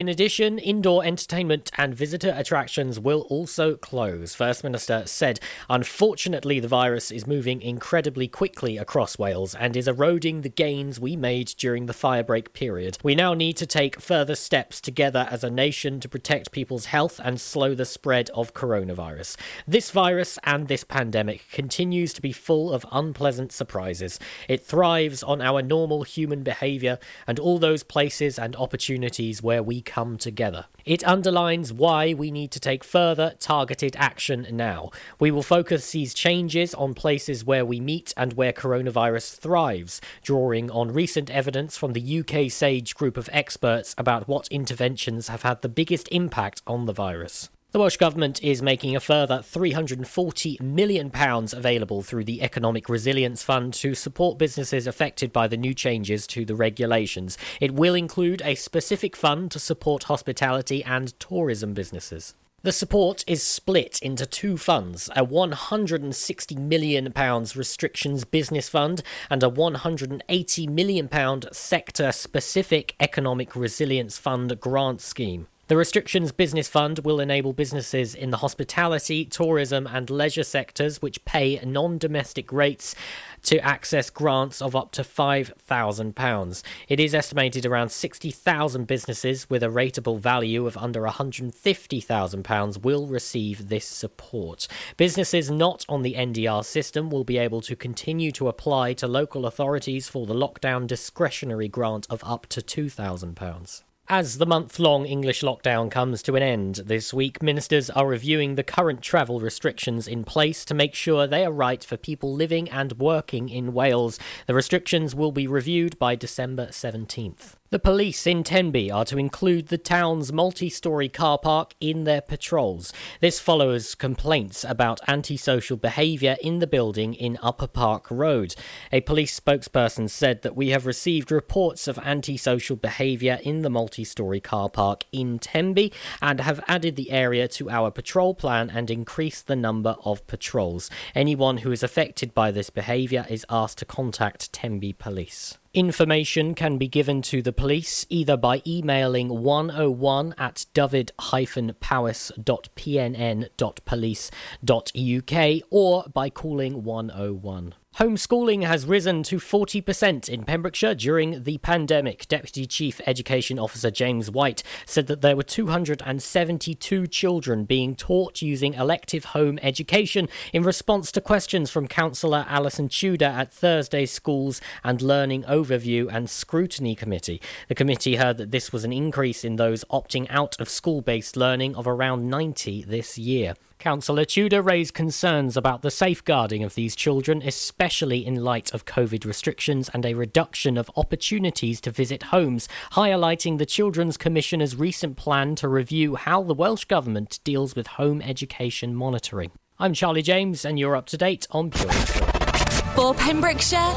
In addition, indoor entertainment and visitor attractions will also close. First Minister said, Unfortunately, the virus is moving incredibly quickly across Wales and is eroding the gains we made during the firebreak period. We now need to take further steps together as a nation to protect people's health and slow the spread of coronavirus. This virus and this pandemic continues to be full of unpleasant surprises. It thrives on our normal human behaviour and all those places and opportunities where we come together. It underlines why we need to take further targeted action now. We will focus these changes on places where we meet and where coronavirus thrives, drawing on recent evidence from the UK SAGE group of experts about what interventions have had the biggest impact on the virus. The Welsh Government is making a further £340 million available through the Economic Resilience Fund to support businesses affected by the new changes to the regulations. It will include a specific fund to support hospitality and tourism businesses. The support is split into two funds a £160 million restrictions business fund and a £180 million sector specific economic resilience fund grant scheme. The Restrictions Business Fund will enable businesses in the hospitality, tourism, and leisure sectors which pay non domestic rates to access grants of up to £5,000. It is estimated around 60,000 businesses with a rateable value of under £150,000 will receive this support. Businesses not on the NDR system will be able to continue to apply to local authorities for the lockdown discretionary grant of up to £2,000. As the month long English lockdown comes to an end this week, ministers are reviewing the current travel restrictions in place to make sure they are right for people living and working in Wales. The restrictions will be reviewed by December 17th. The police in Tenby are to include the town's multi story car park in their patrols. This follows complaints about antisocial behaviour in the building in Upper Park Road. A police spokesperson said that we have received reports of antisocial behaviour in the multi story car park in Tenby and have added the area to our patrol plan and increased the number of patrols. Anyone who is affected by this behaviour is asked to contact Tenby Police. Information can be given to the police either by emailing 101 at dyfed-powys.pnn.police.uk or by calling 101. Homeschooling has risen to 40% in Pembrokeshire during the pandemic. Deputy Chief Education Officer James White said that there were 272 children being taught using elective home education in response to questions from Councillor Alison Tudor at Thursday's Schools and Learning Overview and Scrutiny Committee. The committee heard that this was an increase in those opting out of school based learning of around 90 this year. Councillor Tudor raised concerns about the safeguarding of these children, especially in light of COVID restrictions and a reduction of opportunities to visit homes, highlighting the Children's Commissioner's recent plan to review how the Welsh Government deals with home education monitoring. I'm Charlie James, and you're up to date on Pure For Pembrokeshire,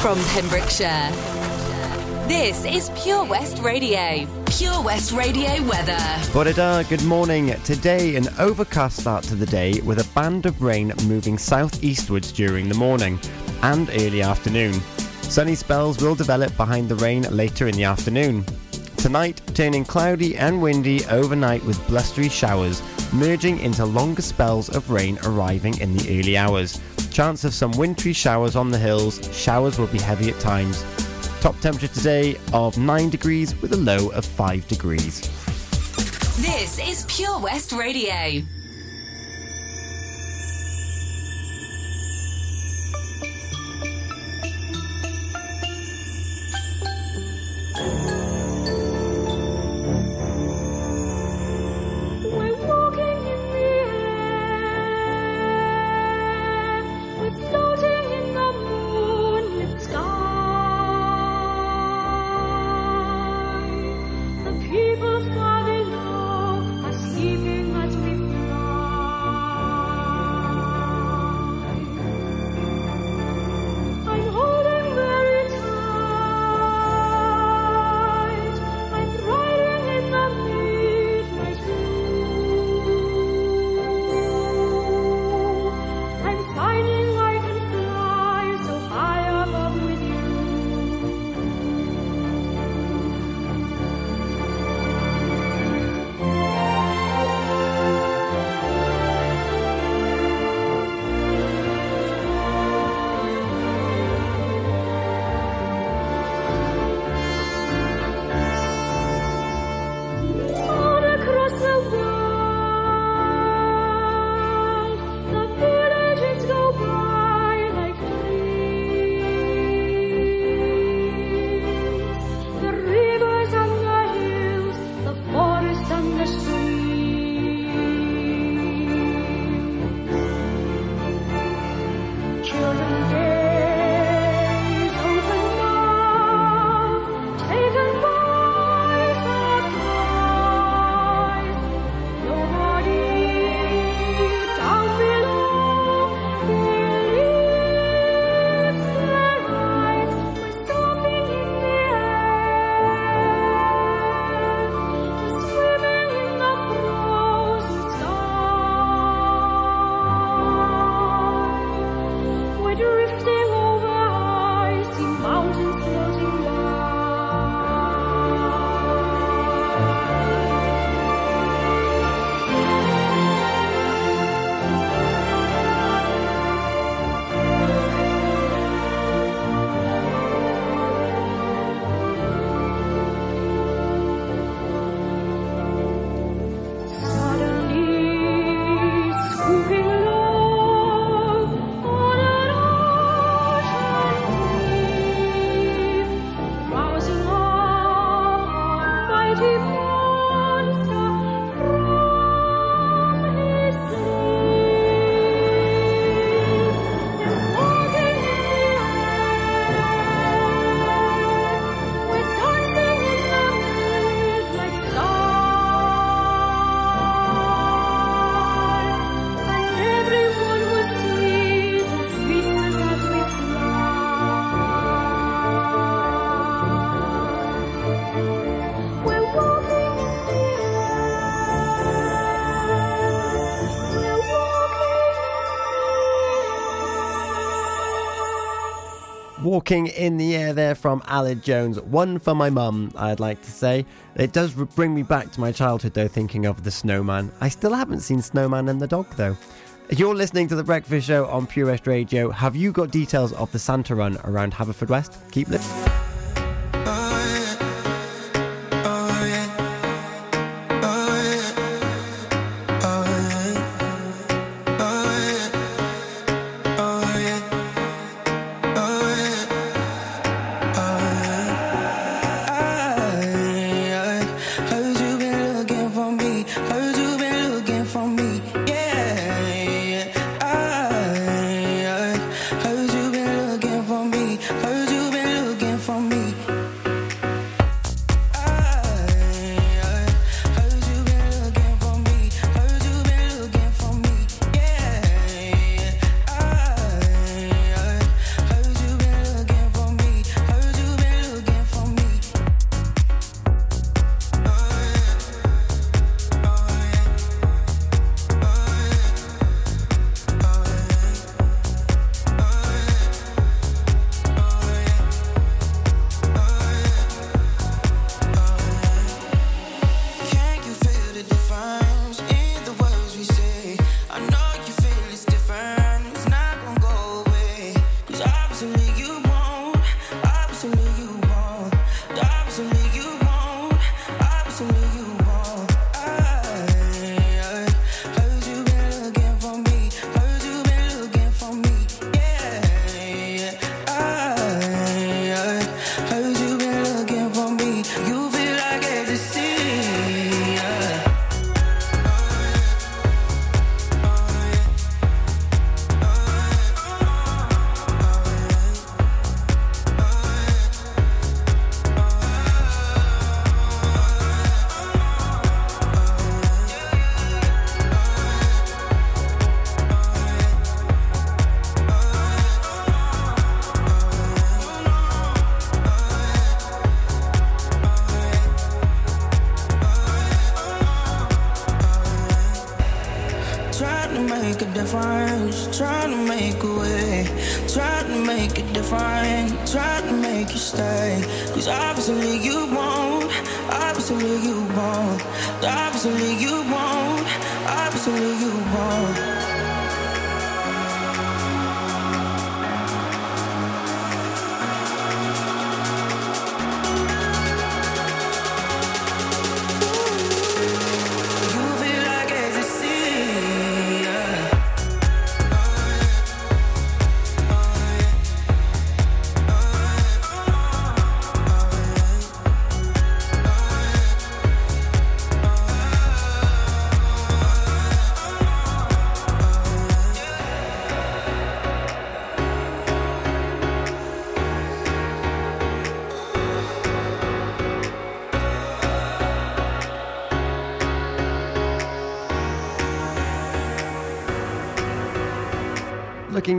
from Pembrokeshire. This is Pure West Radio. Pure West Radio weather. Good morning. Today, an overcast start to the day with a band of rain moving southeastwards during the morning and early afternoon. Sunny spells will develop behind the rain later in the afternoon. Tonight, turning cloudy and windy overnight with blustery showers, merging into longer spells of rain arriving in the early hours. Chance of some wintry showers on the hills, showers will be heavy at times. Top temperature today of 9 degrees with a low of 5 degrees. This is Pure West Radio. Walking in the Air there from Aled Jones. One for my mum, I'd like to say. It does bring me back to my childhood, though, thinking of the snowman. I still haven't seen Snowman and the Dog, though. You're listening to The Breakfast Show on Pure West Radio. Have you got details of the Santa run around Haverfordwest? Keep listening.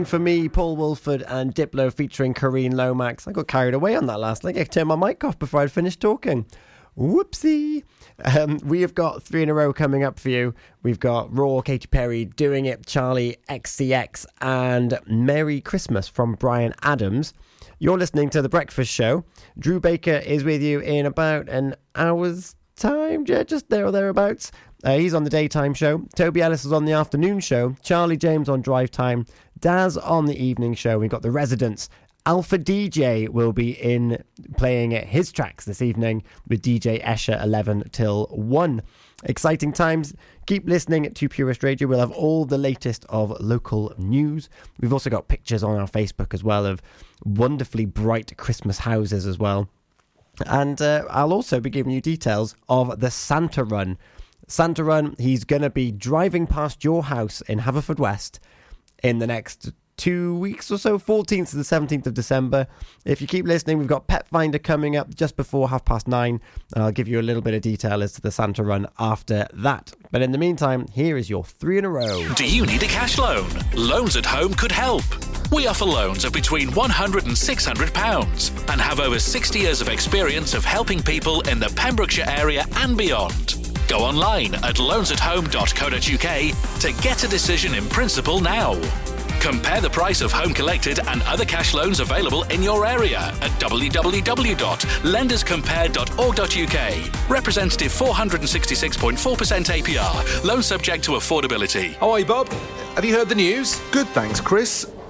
For me, Paul Woolford and Diplo featuring Kareen Lomax. I got carried away on that last thing. I turned my mic off before I'd finished talking. Whoopsie. Um, we have got three in a row coming up for you. We've got Roar, Katy Perry, Doing It, Charli, XCX, and Merry Christmas from Bryan Adams. You're listening to The Breakfast Show. Drew Baker is with you in about an hour's time, yeah, just there or thereabouts. Uh, he's on the daytime show. Toby Ellis is on the afternoon show. Charlie James on drive time. Daz on the evening show. We've got the residents. Alpha DJ will be in playing his tracks this evening with DJ Escher 11 till 1. Exciting times. Keep listening to Pure West Radio. We'll have all the latest of local news. We've also got pictures on our Facebook as well of wonderfully bright Christmas houses as well. And uh, I'll also be giving you details of the Santa Run Santa Run, he's going to be driving past your house in Haverfordwest in the next two weeks or so, 14th to the 17th of December. If you keep listening, we've got Pet Finder coming up just before half past nine, and I'll give you a little bit of detail as to the Santa run after that. But in the meantime, here is your three in a row. Do you need a cash loan? Loans at Home could help. We offer loans of between £100 and £600 and have over 60 years of experience of helping people in the Pembrokeshire area and beyond. Go online at loansathome.co.uk to get a decision in principle now. Compare the price of home collected and other cash loans available in your area at www.lenderscompare.org.uk. Representative 466.4% APR. Loan subject to affordability. Hi, Bob. Have you heard the news? Good, thanks, Chris.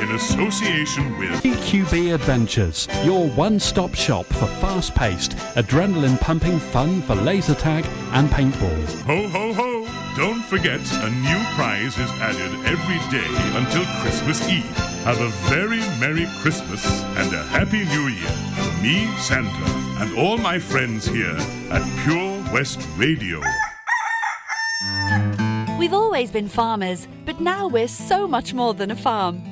in association with EQB Adventures, your one stop shop for fast paced, adrenaline pumping fun for laser tag and paintball. Ho ho ho! Don't forget, a new prize is added every day until Christmas Eve. Have a very Merry Christmas and a Happy New Year from me, Santa, and all my friends here at Pure West Radio. We've always been farmers, but now we're so much more than a farm.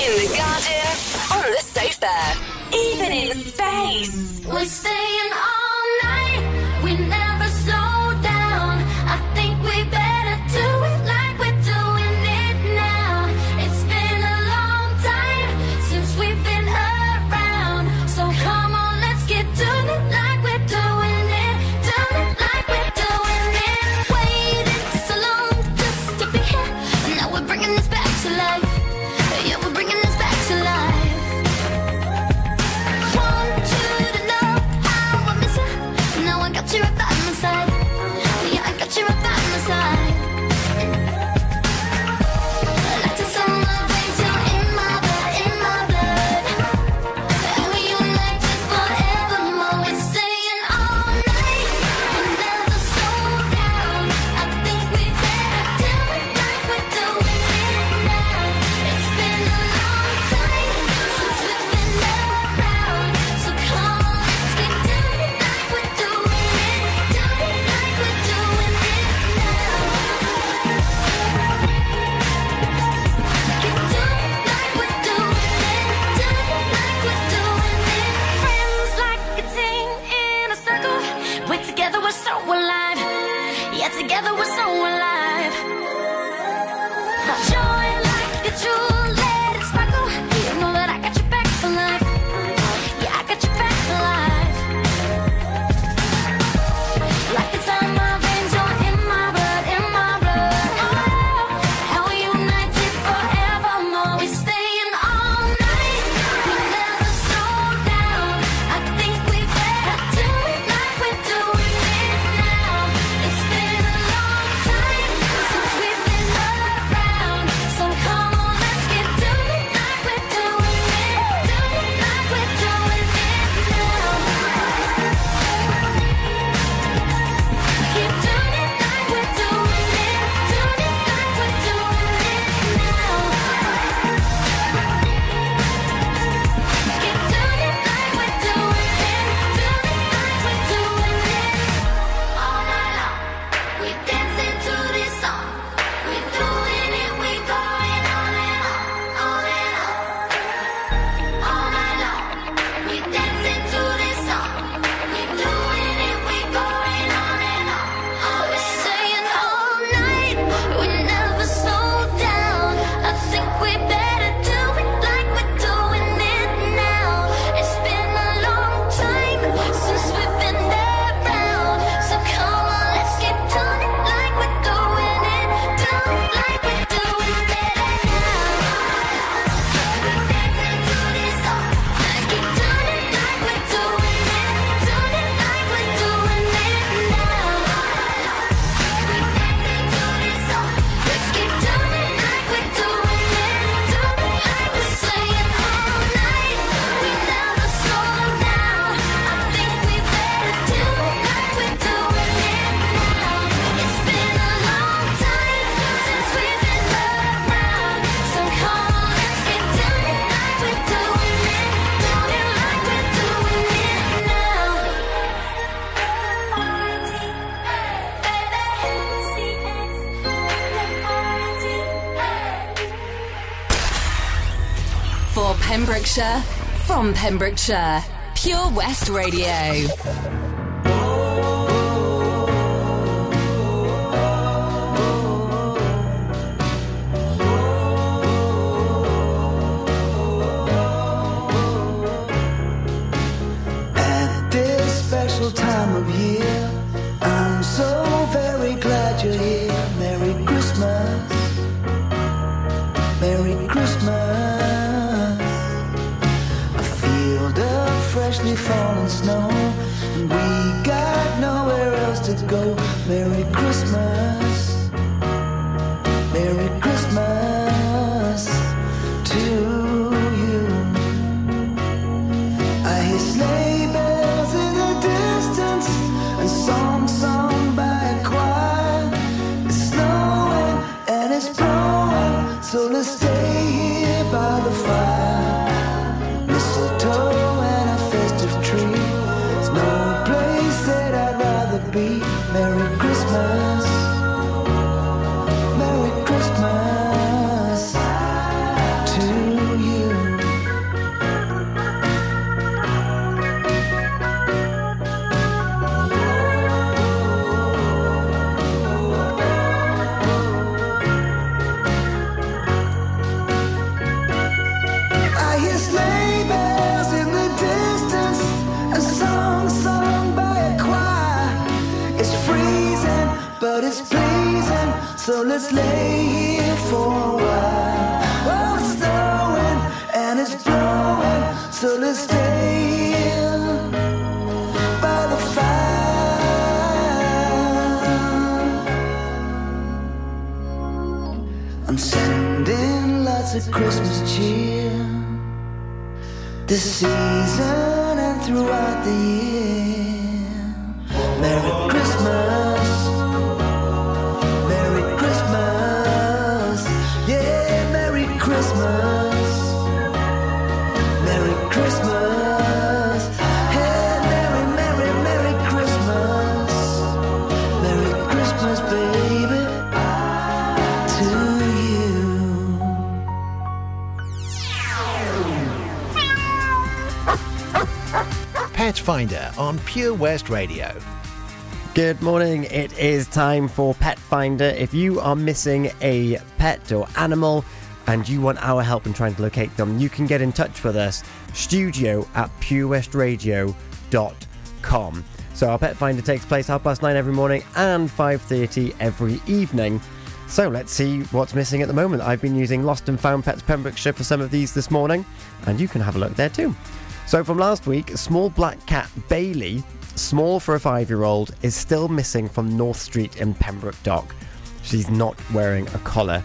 In the garden, on the sofa, even in space. We're staying on. Pembrokeshire, from Pembrokeshire, Pure West Radio. At this special time of year, I'm so falling snow, and we got nowhere else to go. Of Christmas cheer this season and throughout the year. Merry Christmas. Finder on Pure West Radio. Good morning. It is time for Pet Finder. If you are missing a pet or animal and you want our help in trying to locate them, you can get in touch with us. Studio at purewestradio.com. So our Pet Finder takes place half past nine every morning and 5.30 every evening. So let's see what's missing at the moment. I've been using Lost and Found Pets Pembrokeshire for some of these this morning, and you can have a look there too. So from last week, small black cat Bailey, small for a five-year-old, is still missing from North Street in Pembroke Dock. She's not wearing a collar.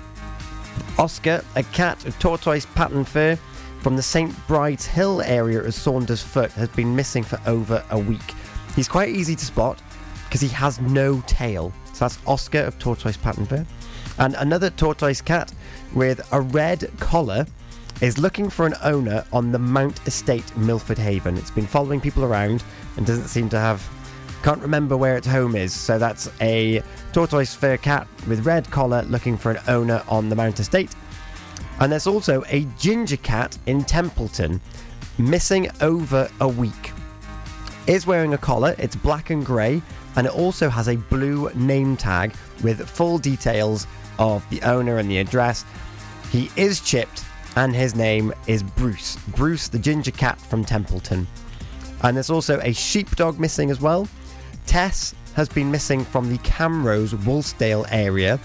Oscar, a cat of tortoise pattern fur from the St. Bride's Hill area of Saundersfoot, has been missing for over a week. He's quite easy to spot because he has no tail. So that's Oscar of tortoise pattern fur. And another tortoise cat with a red collar is looking for an owner on the Mount Estate, Milford Haven. It's been following people around and doesn't seem to have. Can't remember where its home is. So that's a tortoise fur cat with red collar looking for an owner on the Mount Estate. And there's also a ginger cat in Templeton missing over a week. Is wearing a collar, it's black and grey, and it also has a blue name tag with full details of the owner and the address. He is chipped, and his name is Bruce. Bruce, the ginger cat from Templeton. And there's also a sheepdog missing as well. Tess has been missing from the Camrose Wolfsdale area,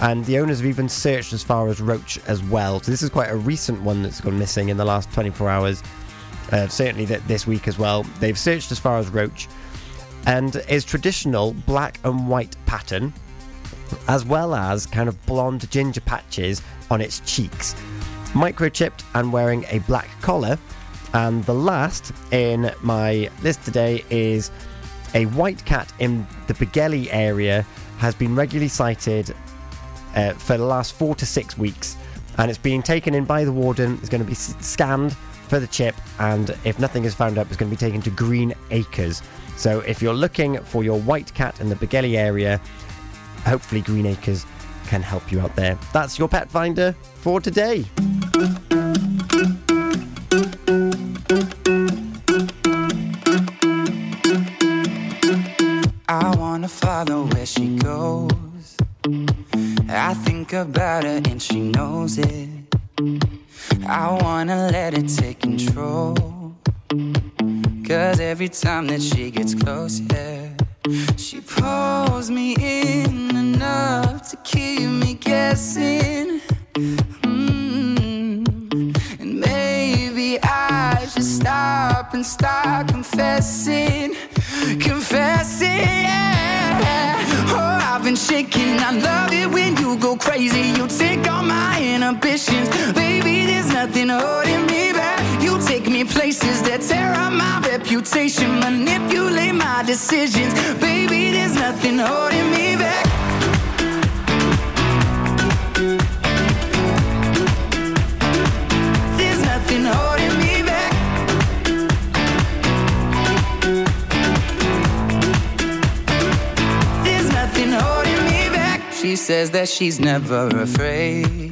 and the owners have even searched as far as Roch as well. So this is quite a recent one that's gone missing in the last 24 hours. Uh, certainly th- this week as well. They've searched as far as Roch, and is traditional black and white pattern, as well as kind of blonde ginger patches on its cheeks microchipped and wearing a black collar. And the last in my list today is a white cat in the Begelly area has been regularly sighted uh, for the last four to six weeks. And it's being taken in by the warden. It's going to be scanned for the chip. And if nothing is found up, it's going to be taken to Green Acres. So if you're looking for your white cat in the Begelly area, hopefully Green Acres can help you out there. That's your pet finder for today. I wanna follow where she goes. I think about her and she knows it. I wanna let it take control. Cause every time that she gets close, yeah, she pulls me in enough to keep me guessing. Mm. And maybe I should stop and start confessing, confessing. Yeah. Oh, I've been shaking. I love it when you go crazy. You take all my inhibitions, baby. There's nothing holding me back. Take me places that tear up my reputation, manipulate my decisions, baby. There's nothing holding me back. There's nothing holding me back. There's nothing holding me back. She says that she's never afraid.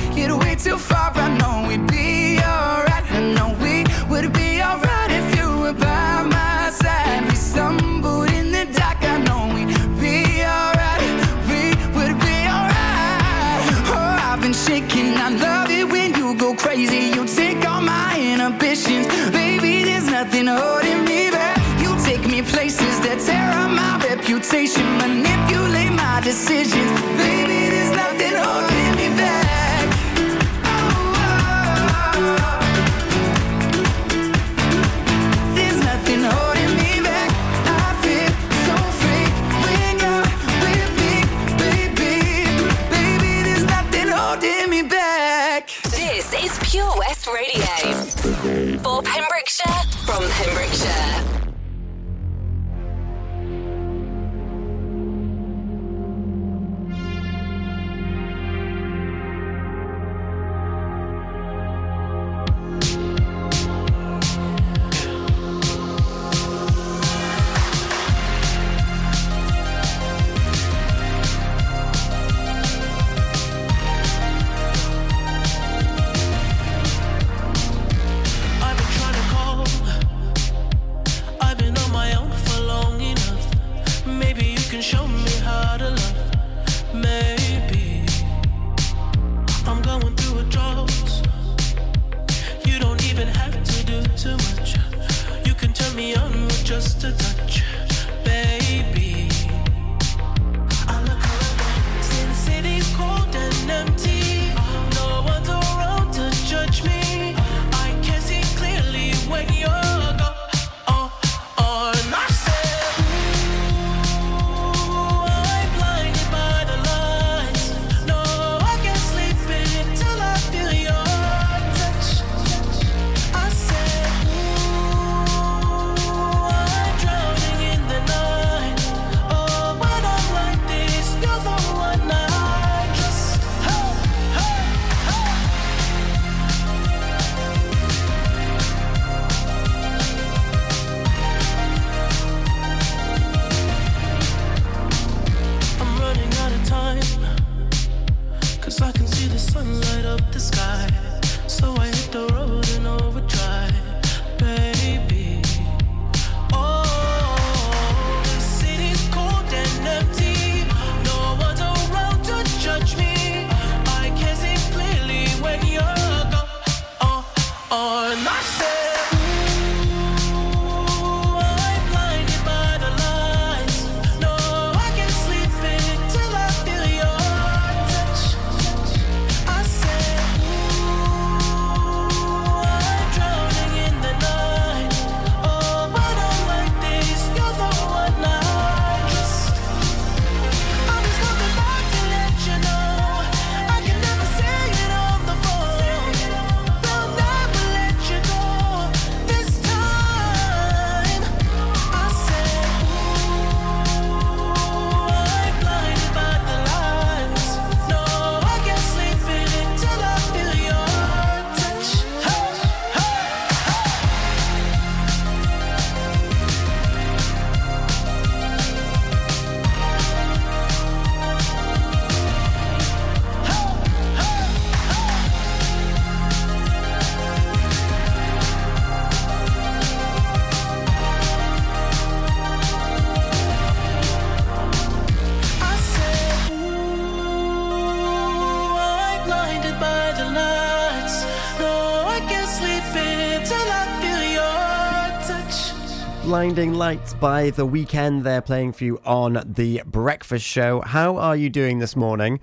Blinding Lights by The Weeknd. They're playing for you on The Breakfast Show. How are you doing this morning?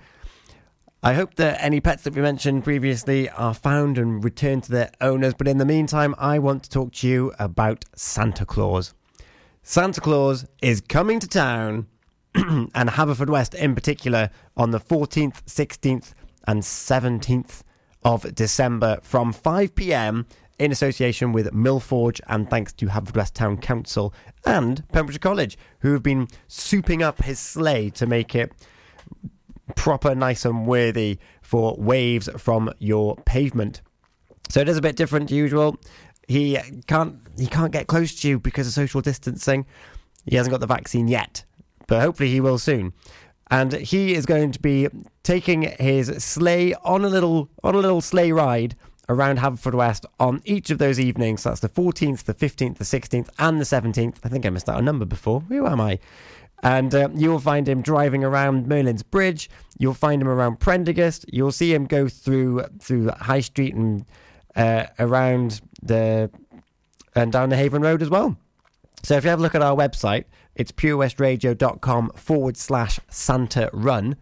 I hope that any pets that we mentioned previously are found and returned to their owners. But in the meantime, I want to talk to you about Santa Claus. Santa Claus is coming to town and Haverfordwest in particular on the 14th, 16th, and 17th of December from 5 pm in association with Millforge and thanks to Haverfordwest Town Council and Pembrokeshire College, who have been souping up his sleigh to make it proper, nice, and worthy for waves from your pavement. So it is a bit different to usual. He can't he can't get close to you because of social distancing. He hasn't got the vaccine yet, but hopefully he will soon. And he is going to be taking his sleigh on a little on a little sleigh ride around Haverfordwest on each of those evenings. That's the 14th, the 15th, the 16th, and the 17th. I think I missed out a number before. Who am I? And uh, you'll find him driving around Merlin's Bridge. You'll find him around Prendergast. You'll see him go through through High Street and uh, around the and down the Haven Road as well. So if you have a look at our website, it's purewestradio.com forward slash Santa Run,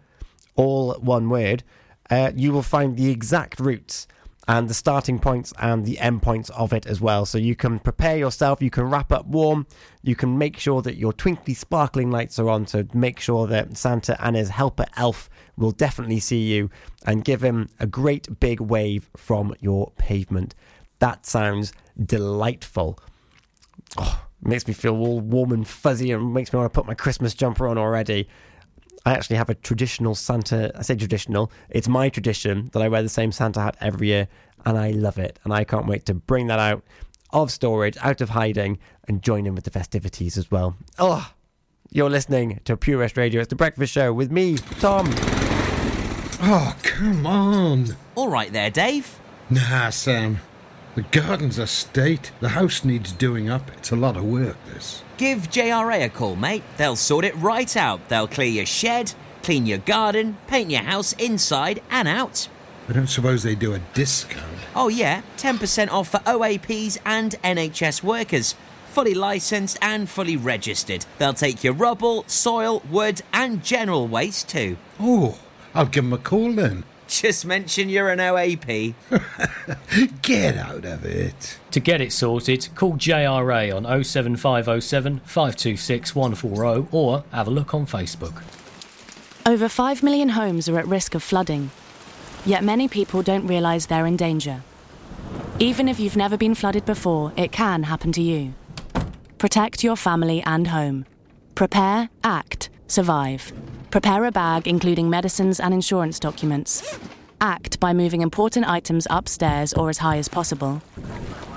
all one word. Uh, you will find the exact routes and the starting points and the end points of it as well. So you can prepare yourself, you can wrap up warm, you can make sure that your twinkly, sparkling lights are on to make sure that Santa and his helper elf will definitely see you and give him a great big wave from your pavement. That sounds delightful. Oh, makes me feel all warm and fuzzy and makes me want to put my Christmas jumper on already. I actually have a traditional Santa. I say traditional. It's my tradition that I wear the same Santa hat every year, and I love it. And I can't wait to bring that out of storage, out of hiding, and join in with the festivities as well. Oh, you're listening to Pure West Radio. It's the breakfast show with me, Tom. Oh, come on. All right there, Dave. Nah, Sam. The garden's a state. The house needs doing up. It's a lot of work, this. Give JRA a call, mate. They'll sort it right out. They'll clear your shed, clean your garden, paint your house inside and out. I don't suppose they do a discount. Oh, yeah, 10% off for OAPs and NHS workers. Fully licensed and fully registered. They'll take your rubble, soil, wood, and general waste too. Oh, I'll give them a call then. Just mention you're an OAP. Get out of it. To get it sorted, call JRA on 07507 526 140 or have a look on Facebook. Over 5 million homes are at risk of flooding, yet many people don't realise they're in danger. Even if you've never been flooded before, it can happen to you. Protect your family and home. Prepare, act, survive. Prepare a bag including medicines and insurance documents. Act by moving important items upstairs or as high as possible.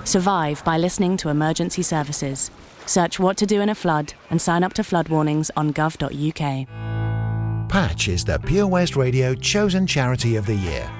Survive by listening to emergency services. Search what to do in a flood and sign up to flood warnings on gov.uk. Patch is the Pure West Radio chosen charity of the year.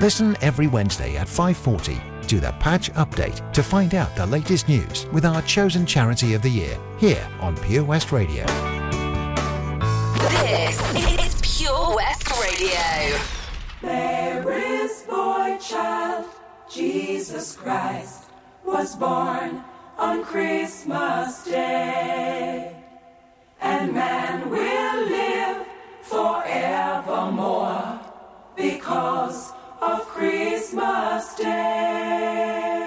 Listen every Wednesday at 5:40 to the Patch Update to find out the latest news with our chosen charity of the year here on Pure West Radio. This is Pure West Radio. There is boy child, Jesus Christ, was born on Christmas Day. And man will live forevermore because of Christmas Day.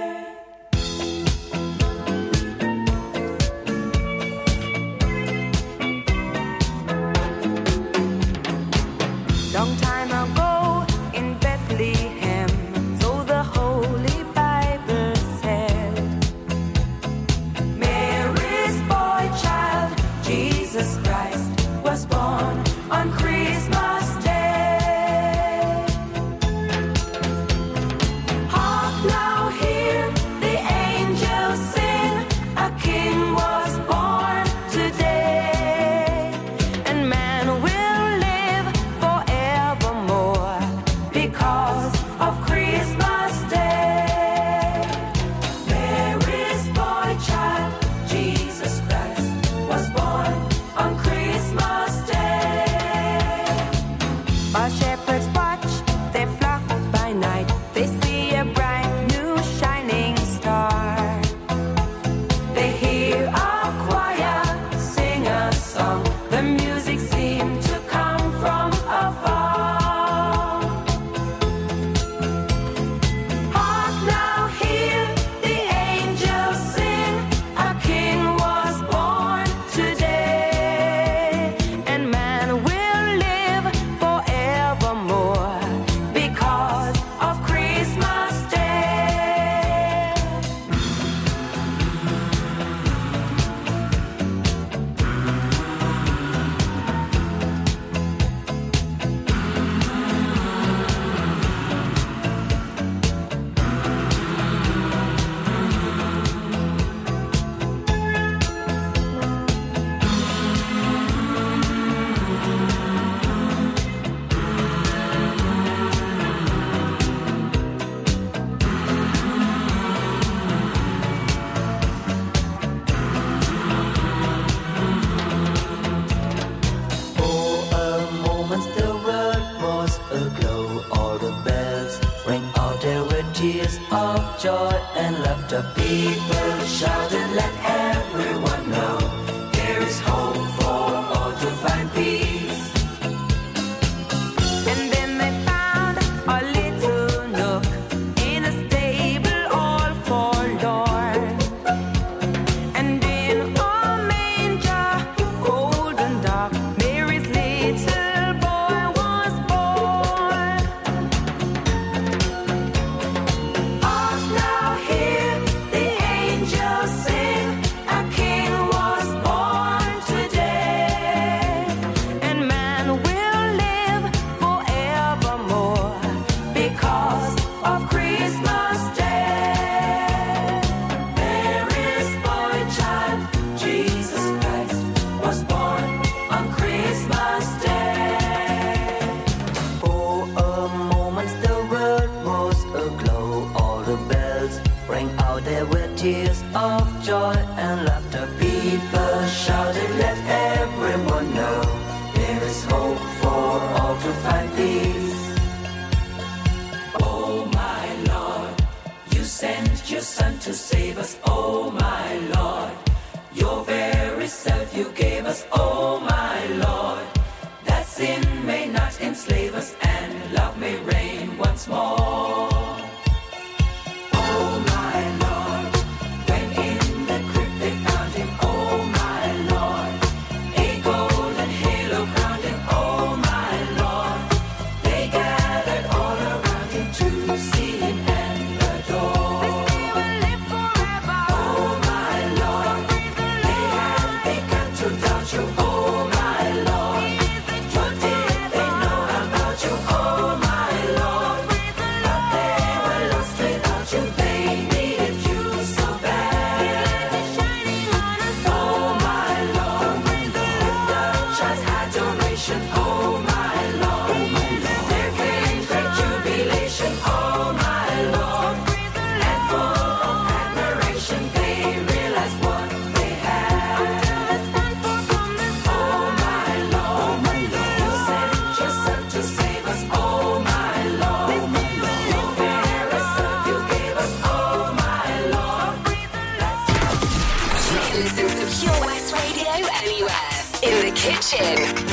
Kitchen,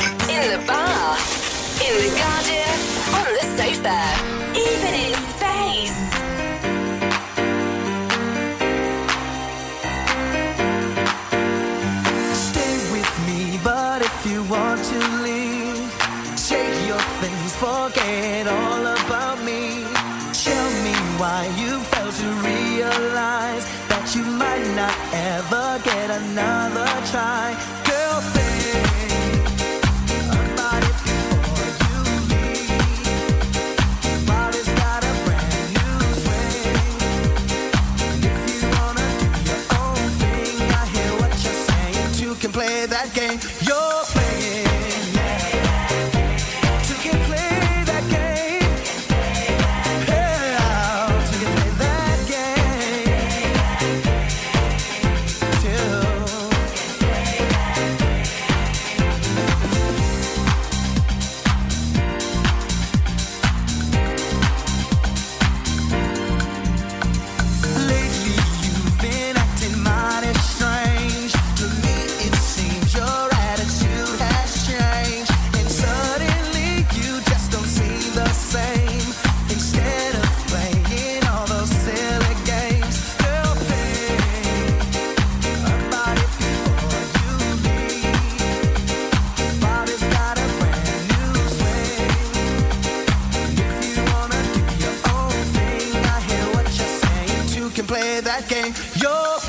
that game. You're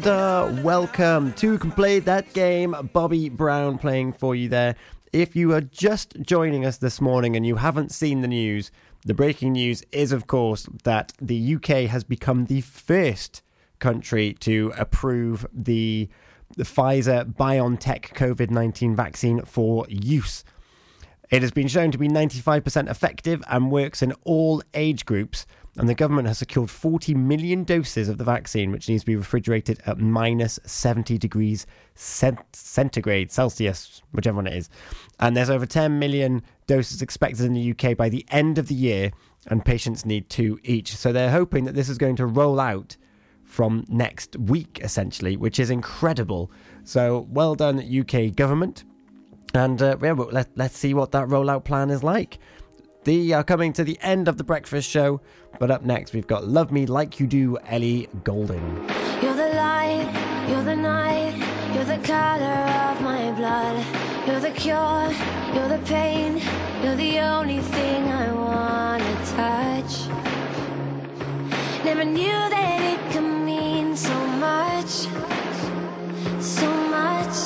game. Ba-da-da. Welcome to Play That Game. Bobby Brown playing for you there. If you are just joining us this morning and you haven't seen the news, the breaking news is, of course, that the UK has become the first country to approve the, the Pfizer BioNTech COVID 19 vaccine for use. It has been shown to be 95% effective and works in all age groups. And the government has secured 40 million doses of the vaccine, which needs to be refrigerated at minus 70 degrees cent- centigrade, Celsius, whichever one it is. And there's over 10 million doses expected in the UK by the end of the year, and patients need two each. So they're hoping that this is going to roll out from next week, essentially, which is incredible. So well done, UK government. And uh, yeah, let, let's see what that rollout plan is like. The are coming to the end of the breakfast show, but up next we've got "Love Me Like You Do" Ellie Goulding. You're the light, you're the night, you're the color of my blood. You're the cure, you're the pain, you're the only thing I wanna touch. Never knew that it could mean so much, so much.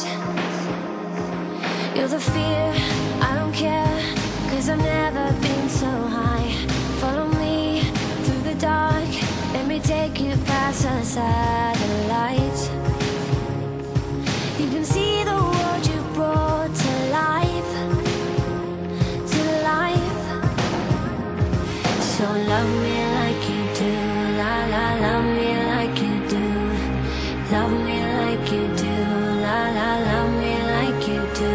You're the fear, I don't care, cause I've never been satellites. You can see the world you brought to life, to life. So love me like you do, la la, love me like you do, love me like you do, la la, love me like you do,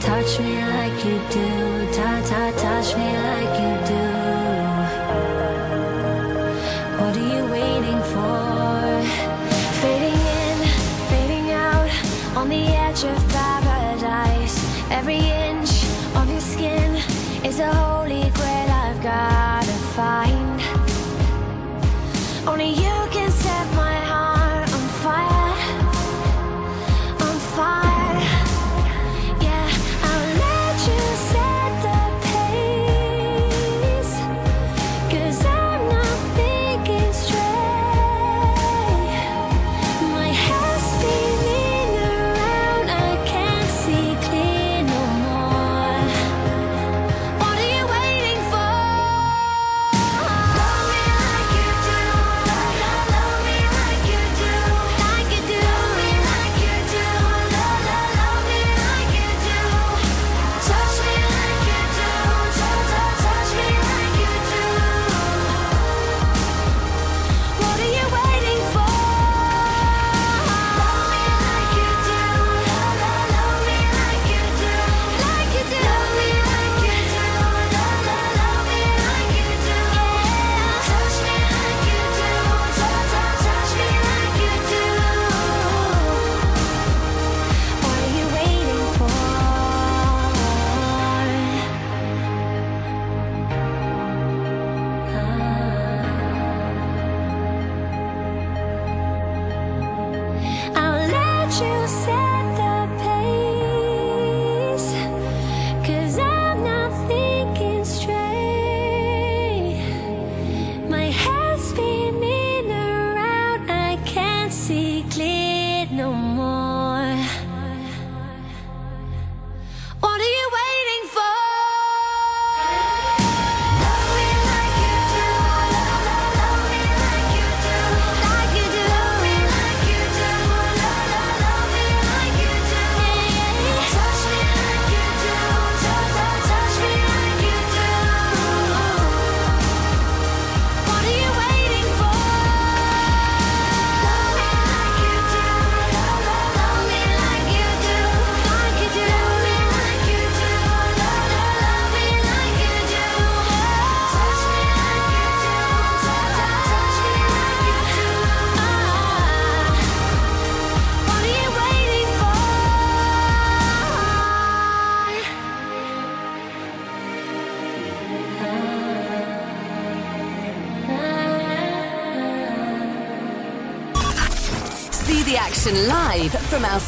touch me like you do, ta ta, touch me like on the edge of paradise. Every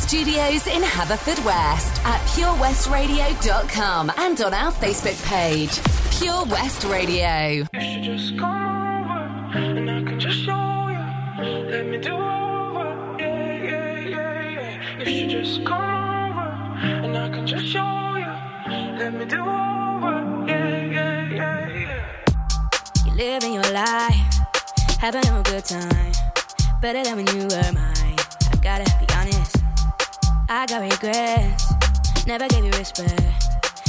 studios in Haverford West at purewestradio.com and on our Facebook page, Pure West Radio. You should just come over and I can just show you. Let me do over. Yeah, yeah, yeah, yeah. You should just come over and I can just show you. Let me do over. Yeah, yeah, yeah, yeah. You're living your life, having a good time. Better than when you were mine. I got regrets. Never gave you respect.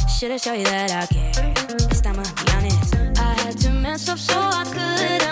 Should've shown you that I care. This time I'll be honest. I had to mess up so I could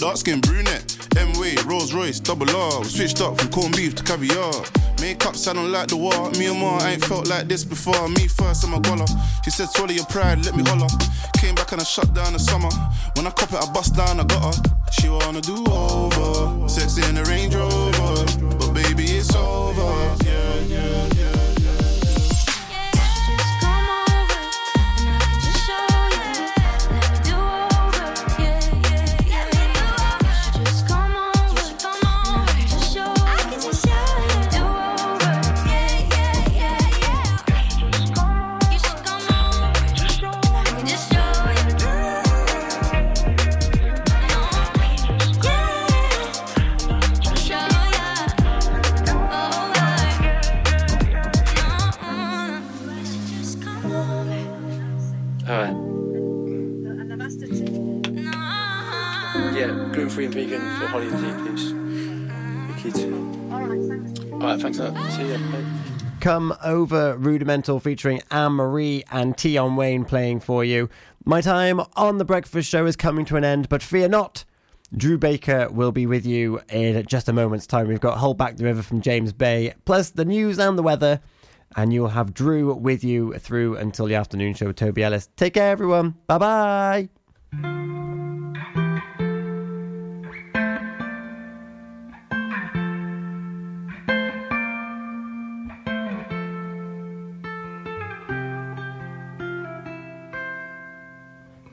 dark skin brunette. M way, Rolls Royce, double R. We switched up from corned beef to caviar. Makeup sounding like the war. Me and Ma ain't felt like this before. Me first, I'm a goller. She said, swallow your pride, let me holler. Came back and I shut down the summer. When I cop it, I bust down, I got her. She wanna do over. Sexy in the Range Rover. Come Over Rudimental featuring Anne Marie and Tion Wayne playing for you. My time on The Breakfast Show is coming to an end, but fear not. Drew Baker will be with you in just a moment's time. We've got Hold Back the River from James Bay, plus the news and the weather. And you'll have Drew with you through until the afternoon show with Toby Ellis. Take care, everyone. Bye bye.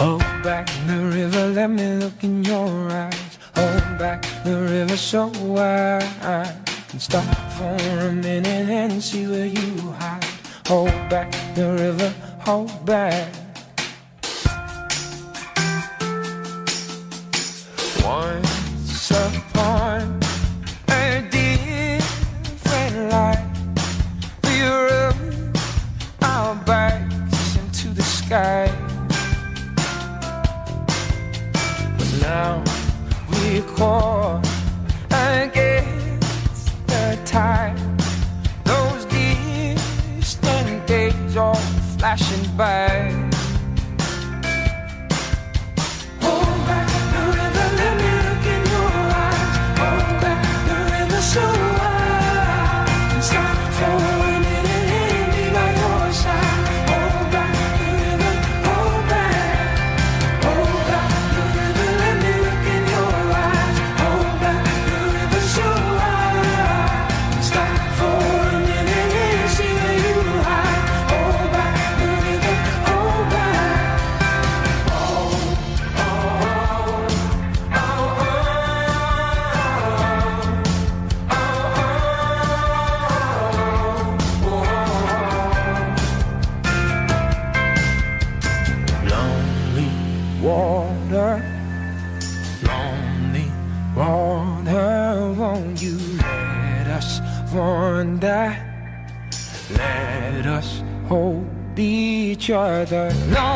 Hold back the river, let me look in your eyes. Hold back the river so I can stop for a minute and see where you hide. Hold back the river, hold back. against the tide. Those distant days flashing by. other. No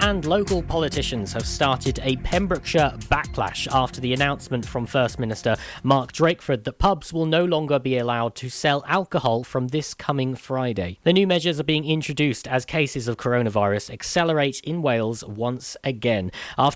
And local politicians have started a Pembrokeshire backlash after the announcement from First Minister Mark Drakeford that pubs will no longer be allowed to sell alcohol from this coming Friday. The new measures are being introduced as cases of coronavirus accelerate in Wales once again. After